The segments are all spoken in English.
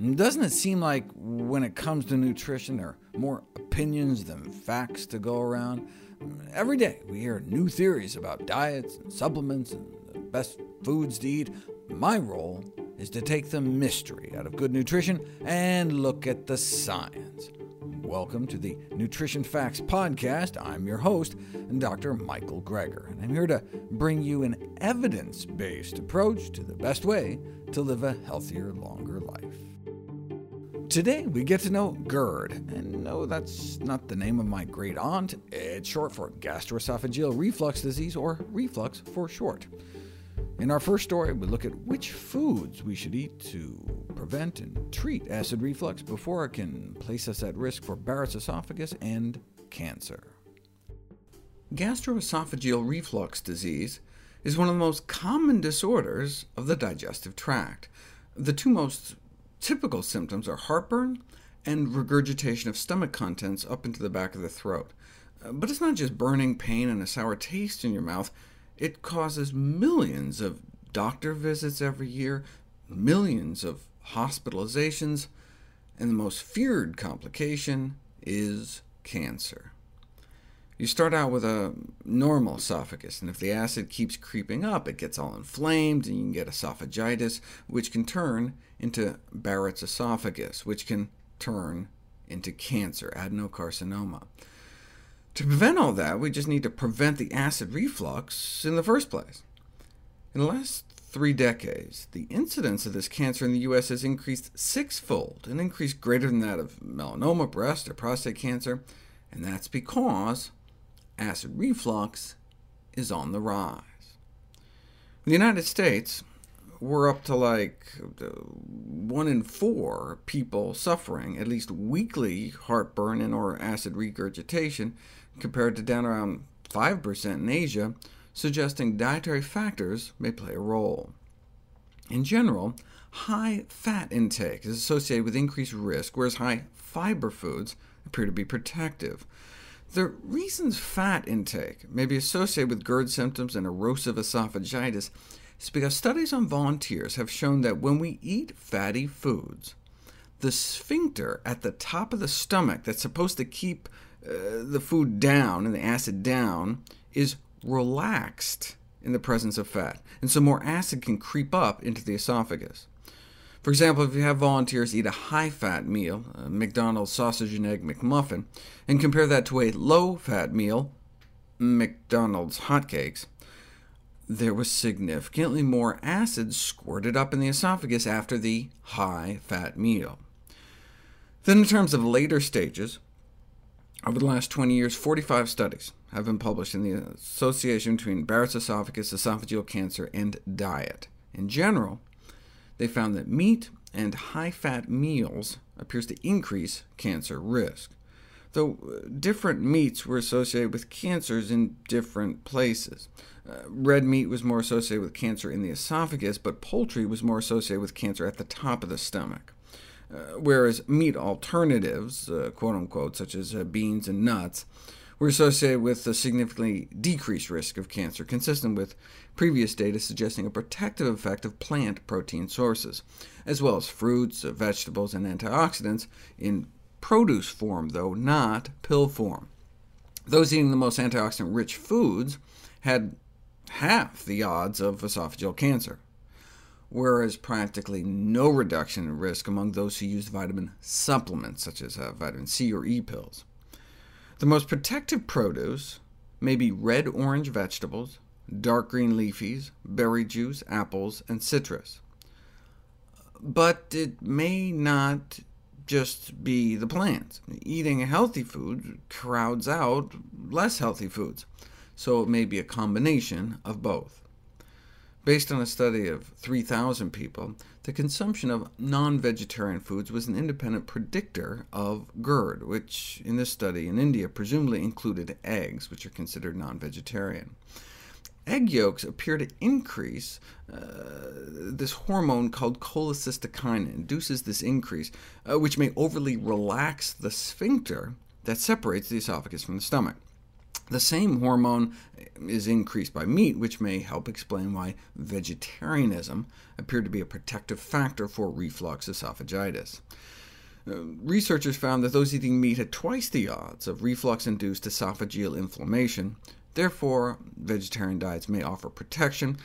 Doesn't it seem like when it comes to nutrition, there are more opinions than facts to go around? Every day we hear new theories about diets and supplements and the best foods to eat. My role is to take the mystery out of good nutrition and look at the science. Welcome to the Nutrition Facts Podcast. I'm your host, Dr. Michael Greger, and I'm here to bring you an evidence based approach to the best way to live a healthier, longer. Today, we get to know GERD, and no, that's not the name of my great aunt. It's short for gastroesophageal reflux disease, or reflux for short. In our first story, we look at which foods we should eat to prevent and treat acid reflux before it can place us at risk for Barrett's esophagus and cancer. Gastroesophageal reflux disease is one of the most common disorders of the digestive tract. The two most Typical symptoms are heartburn and regurgitation of stomach contents up into the back of the throat. Uh, but it's not just burning pain and a sour taste in your mouth. It causes millions of doctor visits every year, millions of hospitalizations, and the most feared complication is cancer. You start out with a normal esophagus, and if the acid keeps creeping up, it gets all inflamed, and you can get esophagitis, which can turn into Barrett's esophagus, which can turn into cancer, adenocarcinoma. To prevent all that, we just need to prevent the acid reflux in the first place. In the last three decades, the incidence of this cancer in the U.S. has increased sixfold, an increase greater than that of melanoma, breast, or prostate cancer, and that's because acid reflux is on the rise. In the United States, we're up to like one in four people suffering at least weekly heartburn and or acid regurgitation, compared to down around 5% in Asia, suggesting dietary factors may play a role. In general, high fat intake is associated with increased risk, whereas high fiber foods appear to be protective. The reasons fat intake may be associated with GERD symptoms and erosive esophagitis is because studies on volunteers have shown that when we eat fatty foods, the sphincter at the top of the stomach that's supposed to keep uh, the food down and the acid down is relaxed in the presence of fat, and so more acid can creep up into the esophagus. For example, if you have volunteers eat a high-fat meal, a McDonald's sausage and egg McMuffin, and compare that to a low-fat meal, McDonald's hotcakes, there was significantly more acid squirted up in the esophagus after the high-fat meal. Then in terms of later stages, over the last 20 years, 45 studies have been published in the association between Barrett's esophagus, esophageal cancer, and diet. In general, they found that meat and high-fat meals appears to increase cancer risk, though uh, different meats were associated with cancers in different places. Uh, red meat was more associated with cancer in the esophagus, but poultry was more associated with cancer at the top of the stomach. Uh, whereas meat alternatives, uh, quote-unquote, such as uh, beans and nuts, were associated with a significantly decreased risk of cancer, consistent with previous data suggesting a protective effect of plant protein sources, as well as fruits, vegetables, and antioxidants in produce form, though not pill form. Those eating the most antioxidant-rich foods had half the odds of esophageal cancer, whereas practically no reduction in risk among those who used vitamin supplements, such as uh, vitamin C or E pills. The most protective produce may be red-orange vegetables, dark green leafies, berry juice, apples, and citrus. But it may not just be the plants. Eating healthy food crowds out less healthy foods, so it may be a combination of both. Based on a study of 3,000 people, the consumption of non-vegetarian foods was an independent predictor of GERD, which in this study in India presumably included eggs, which are considered non-vegetarian. Egg yolks appear to increase uh, this hormone called cholecystokinin, induces this increase, uh, which may overly relax the sphincter that separates the esophagus from the stomach. The same hormone is increased by meat, which may help explain why vegetarianism appeared to be a protective factor for reflux esophagitis. Uh, researchers found that those eating meat had twice the odds of reflux-induced esophageal inflammation. Therefore, vegetarian diets may offer protection,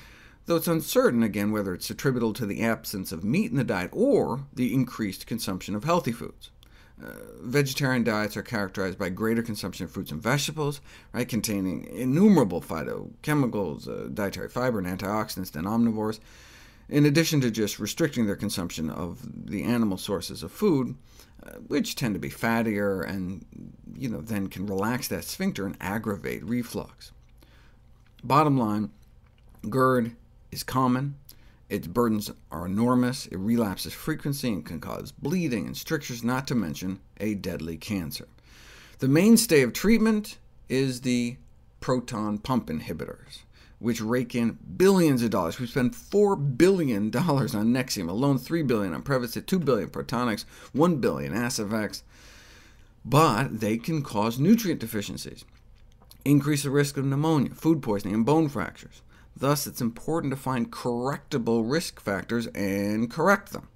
though it's uncertain, again, whether it's attributable to the absence of meat in the diet or the increased consumption of healthy foods. Uh, vegetarian diets are characterized by greater consumption of fruits and vegetables, right, containing innumerable phytochemicals, uh, dietary fiber, and antioxidants than omnivores, in addition to just restricting their consumption of the animal sources of food, uh, which tend to be fattier and you know, then can relax that sphincter and aggravate reflux. Bottom line, GERD is common, its burdens are enormous, it relapses frequency and can cause bleeding and strictures, not to mention a deadly cancer. The mainstay of treatment is the proton pump inhibitors, which rake in billions of dollars. We spend $4 billion on Nexium alone, 3 billion on Prevacid, 2 billion Protonix, $1 billion Aciphex, but they can cause nutrient deficiencies, increase the risk of pneumonia, food poisoning, and bone fractures. Thus, it's important to find correctable risk factors and correct them.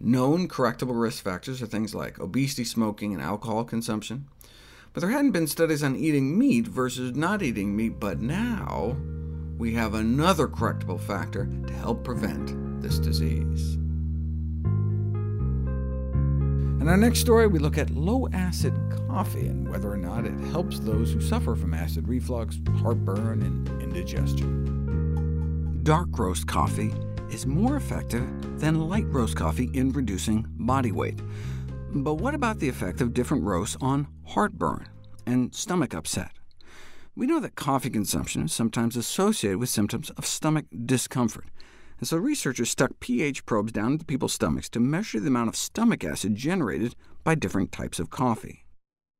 Known correctable risk factors are things like obesity, smoking, and alcohol consumption. But there hadn't been studies on eating meat versus not eating meat, but now we have another correctable factor to help prevent this disease. In our next story, we look at low-acid coffee and whether or not it helps those who suffer from acid reflux, heartburn, and indigestion. Dark roast coffee is more effective than light roast coffee in reducing body weight. But what about the effect of different roasts on heartburn and stomach upset? We know that coffee consumption is sometimes associated with symptoms of stomach discomfort, and so researchers stuck pH probes down into people's stomachs to measure the amount of stomach acid generated by different types of coffee.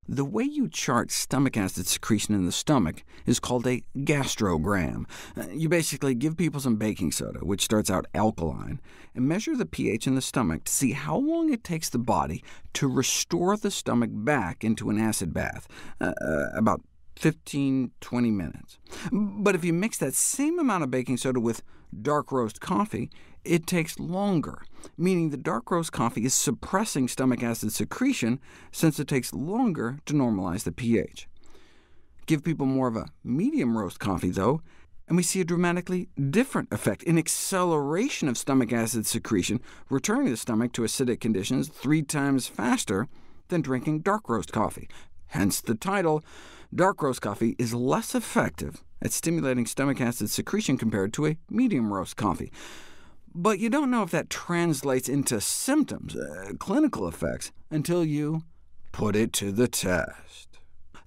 The way you chart stomach acid secretion in the stomach is called a gastrogram. Uh, you basically give people some baking soda, which starts out alkaline, and measure the pH in the stomach to see how long it takes the body to restore the stomach back into an acid bath, uh, uh, about 15, 20 minutes. But if you mix that same amount of baking soda with dark roast coffee, it takes longer, meaning the dark roast coffee is suppressing stomach acid secretion since it takes longer to normalize the pH. Give people more of a medium roast coffee, though, and we see a dramatically different effect, an acceleration of stomach acid secretion, returning the stomach to acidic conditions three times faster than drinking dark roast coffee. Hence the title, Dark roast coffee is less effective at stimulating stomach acid secretion compared to a medium roast coffee. But you don't know if that translates into symptoms, uh, clinical effects, until you put it to the test.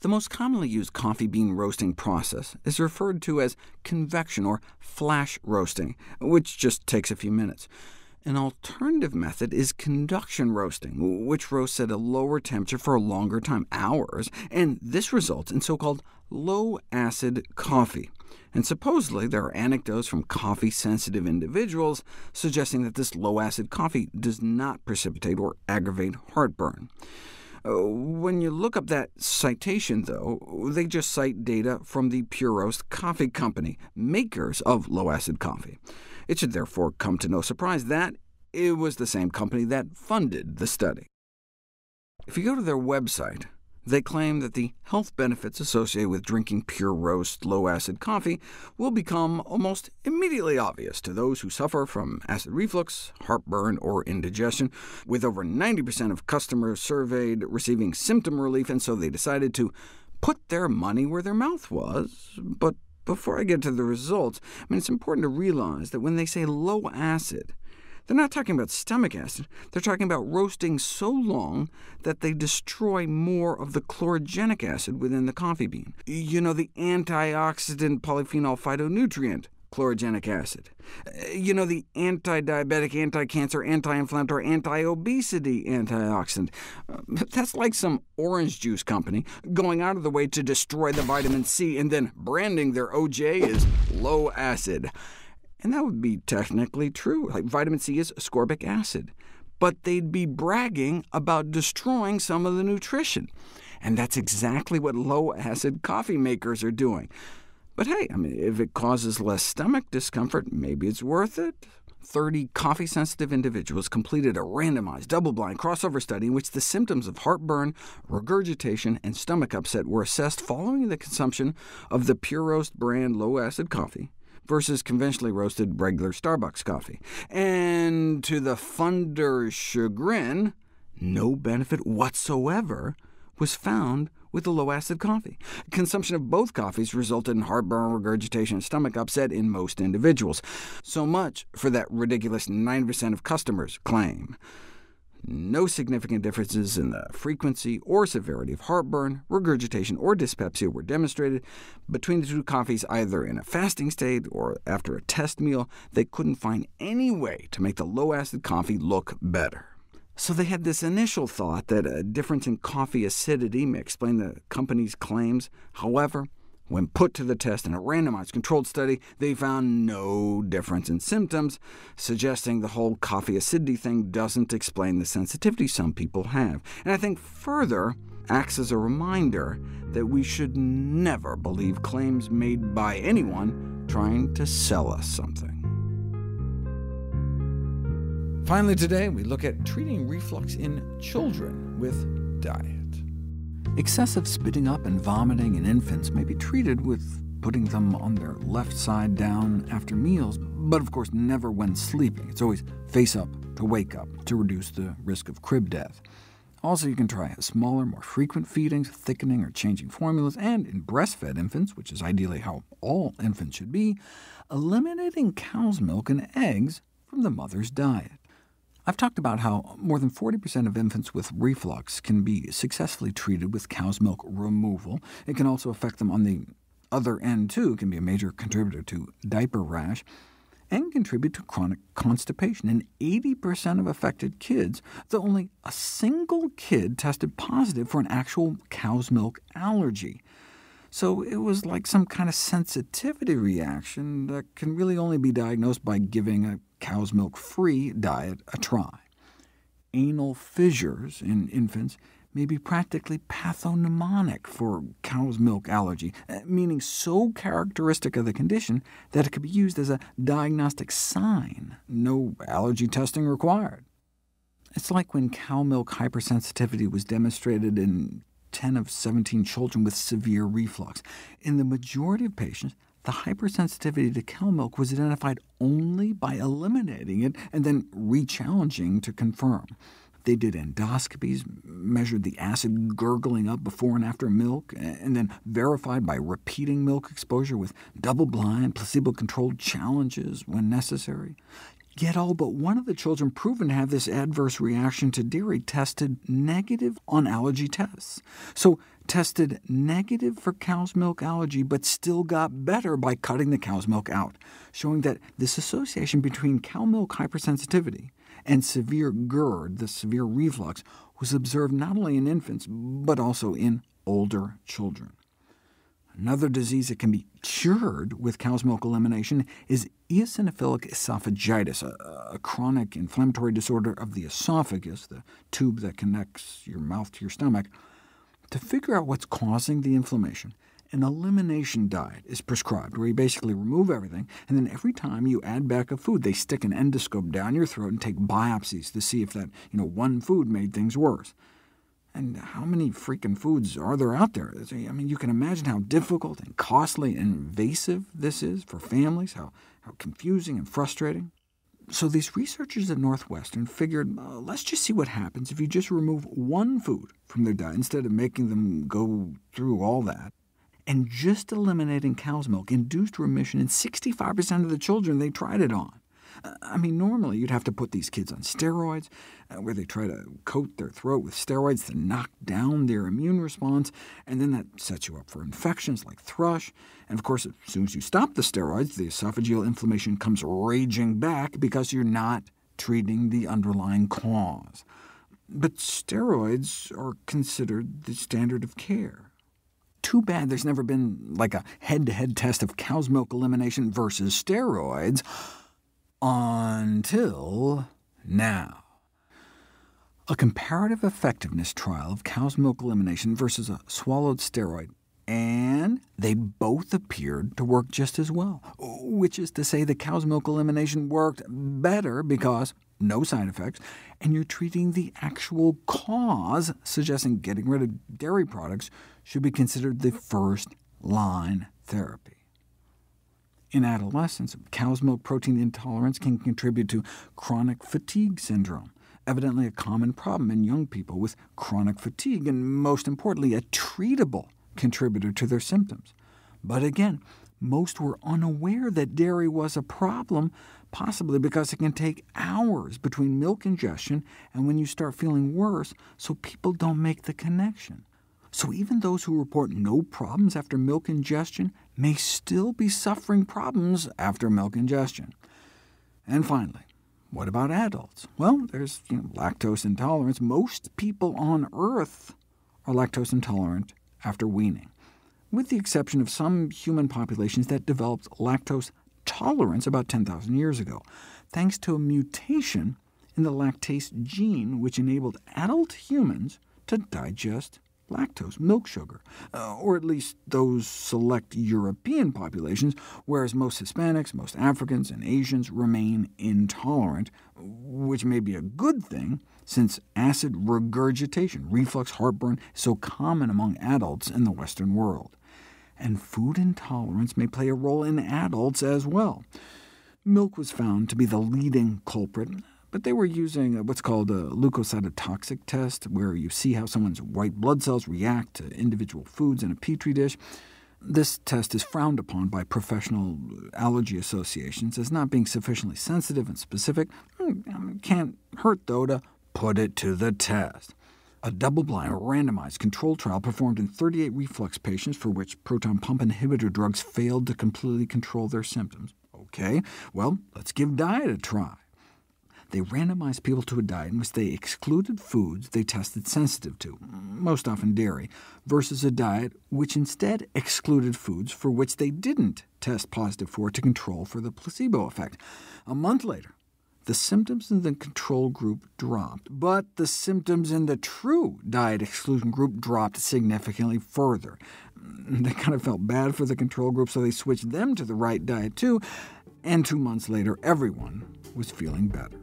The most commonly used coffee bean roasting process is referred to as convection or flash roasting, which just takes a few minutes. An alternative method is conduction roasting, which roasts at a lower temperature for a longer time, hours, and this results in so-called low-acid coffee. And supposedly there are anecdotes from coffee-sensitive individuals suggesting that this low-acid coffee does not precipitate or aggravate heartburn. Uh, when you look up that citation, though, they just cite data from the Puroast Coffee Company, makers of low-acid coffee. It should therefore come to no surprise that it was the same company that funded the study. If you go to their website, they claim that the health benefits associated with drinking Puroast, low-acid coffee will become almost immediately obvious to those who suffer from acid reflux, heartburn, or indigestion, with over 90% of customers surveyed receiving symptom relief, and so they decided to put their money where their mouth was. But before I get to the results, I mean, it's important to realize that when they say low acid, they're not talking about stomach acid. They're talking about roasting so long that they destroy more of the chlorogenic acid within the coffee bean. You know, the antioxidant polyphenol phytonutrient, chlorogenic acid. You know, the anti-diabetic, anti-cancer, anti-inflammatory, anti-obesity antioxidant. Uh, that's like some orange juice company going out of the way to destroy the vitamin C and then branding their OJ as low acid. And that would be technically true. Like vitamin C is ascorbic acid. But they'd be bragging about destroying some of the nutrition. and that's exactly what low-acid coffee makers are doing. But hey, I mean, if it causes less stomach discomfort, maybe it's worth it. 30 coffee-sensitive individuals completed a randomized, double-blind crossover study in which the symptoms of heartburn, regurgitation, and stomach upset were assessed following the consumption of the Puroast brand low-acid coffee versus conventionally roasted regular Starbucks coffee. And to the funder's chagrin, no benefit whatsoever was found with the low-acid coffee. Consumption of both coffees resulted in heartburn, regurgitation, and stomach upset in most individuals. So much for that ridiculous 90% of customers claim. No significant differences in the frequency or severity of heartburn, regurgitation, or dyspepsia were demonstrated between the two coffees either in a fasting state or after a test meal. They couldn't find any way to make the low-acid coffee look better. So they had this initial thought that a difference in coffee acidity may explain the company's claims. However, when put to the test in a randomized controlled study, they found no difference in symptoms, suggesting the whole coffee acidity thing doesn't explain the sensitivity some people have. And I think further acts as a reminder that we should never believe claims made by anyone trying to sell us something. Finally today, we look at treating reflux in children with diet. Excessive spitting up and vomiting in infants may be treated with putting them on their left side down after meals, but of course never when sleeping. It's always face up to wake up to reduce the risk of crib death. Also, you can try smaller, more frequent feedings, thickening or changing formulas, and in breastfed infants, which is ideally how all infants should be, eliminating cow's milk and eggs from the mother's diet. I've talked about how more than 40% of infants with reflux can be successfully treated with cow's milk removal. It can also affect them on the other end, too. Can be a major contributor to diaper rash, and contribute to chronic constipation in 80% of affected kids, though only a single kid tested positive for an actual cow's milk allergy. So it was like some kind of sensitivity reaction that can really only be diagnosed by giving a cow's milk-free diet a try. Anal fissures in infants may be practically pathognomonic for cow's milk allergy, eh, meaning so characteristic of the condition that it could be used as a diagnostic sign, no allergy testing required. It's like when cow milk hypersensitivity was demonstrated in 10 of 17 children with severe reflux. In the majority of patients, the hypersensitivity to cow milk was identified only by eliminating it and then rechallenging to confirm. They did endoscopies, measured the acid gurgling up before and after milk, and then verified by repeating milk exposure with double-blind, placebo-controlled challenges when necessary. Yet all but one of the children proven to have this adverse reaction to dairy tested negative on allergy tests. So tested negative for cow's milk allergy, but still got better by cutting the cow's milk out, showing that this association between cow milk hypersensitivity and severe GERD, the severe reflux, was observed not only in infants, but also in older children. Another disease that can be cured with cow's milk elimination is eosinophilic esophagitis, a, a, chronic inflammatory disorder of the esophagus, the tube that connects your mouth to your stomach. To figure out what's causing the inflammation, an elimination diet is prescribed, where you basically remove everything, and then every time you add back a food, they stick an endoscope down your throat and take biopsies to see if that you know, one food made things worse. And how many freaking foods are there out there? I mean, you can imagine how difficult and costly and invasive this is for families, how, how confusing and frustrating. So these researchers at Northwestern figured, uh, let's just see what happens if you just remove one food from their diet instead of making them go through all that. And just eliminating cow's milk induced remission in 65% of the children they tried it on. I mean, normally you'd have to put these kids on steroids, uh, where they try to coat their throat with steroids to knock down their immune response, and then that sets you up for infections like thrush. And of course, as soon as you stop the steroids, the esophageal inflammation comes raging back because you're not treating the underlying cause. But steroids are considered the standard of care. Too bad there's never been like a head-to-head -head test of cow's milk elimination versus steroids until now. a comparative effectiveness trial of cow's milk elimination versus a swallowed steroid, and they both appeared to work just as well, which is to say the cow's milk elimination worked better because no side effects, and you're treating the actual cause, suggesting getting rid of dairy products should be considered the first-line therapy. In adolescence, cow's milk protein intolerance can contribute to chronic fatigue syndrome, evidently a common problem in young people with chronic fatigue, and most importantly, a treatable contributor to their symptoms. But again, most were unaware that dairy was a problem, possibly because it can take hours between milk ingestion and when you start feeling worse, so people don't make the connection. So even those who report no problems after milk ingestion may still be suffering problems after milk ingestion. And finally, what about adults? Well, there's you know, lactose intolerance. Most people on Earth are lactose intolerant after weaning, with the exception of some human populations that developed lactose tolerance about 10,000 years ago, thanks to a mutation in the lactase gene which enabled adult humans to digest lactose, milk sugar, uh, or at least those select European populations, whereas most Hispanics, most Africans, and Asians remain intolerant, which may be a good thing, since acid regurgitation, reflux heartburn, is so common among adults in the Western world. And food intolerance may play a role in adults as well. Milk was found to be the leading culprit, but they were using what's called a leukocytotoxic test, where you see how someone's white blood cells react to individual foods in a petri dish. This test is frowned upon by professional allergy associations as not being sufficiently sensitive and specific. Hmm, can't hurt, though, to put it to the test. A double-blind, randomized controlled trial performed in 38 reflux patients for which proton pump inhibitor drugs failed to completely control their symptoms. OK, well, let's give diet a try. They randomized people to a diet in which they excluded foods they tested sensitive to, most often dairy, versus a diet which instead excluded foods for which they didn't test positive for to control for the placebo effect. A month later, the symptoms in the control group dropped, but the symptoms in the true diet exclusion group dropped significantly further. They kind of felt bad for the control group, so they switched them to the right diet too, and two months later everyone was feeling better.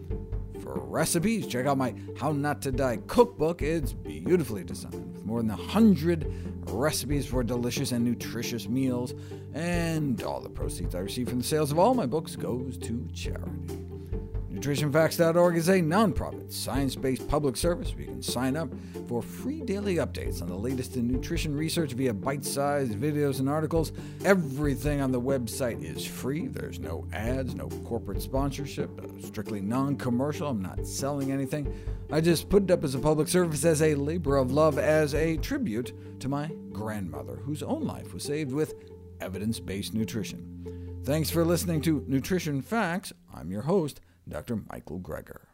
recipes, check out my How Not to Die cookbook. It's beautifully designed, with more than 100 recipes for delicious and nutritious meals, and all the proceeds I receive from the sales of all my books goes to charity. NutritionFacts.org is a nonprofit, science-based public service where you can sign up for free daily updates on the latest in nutrition research via bite-sized videos and articles. Everything on the website is free. There's no ads, no corporate sponsorship, uh, strictly non-commercial. I'm not selling anything. I just put it up as a public service, as a labor of love, as a tribute to my grandmother, whose own life was saved with evidence-based nutrition. Thanks for listening to Nutrition Facts. I'm your host, Dr. Michael Greger.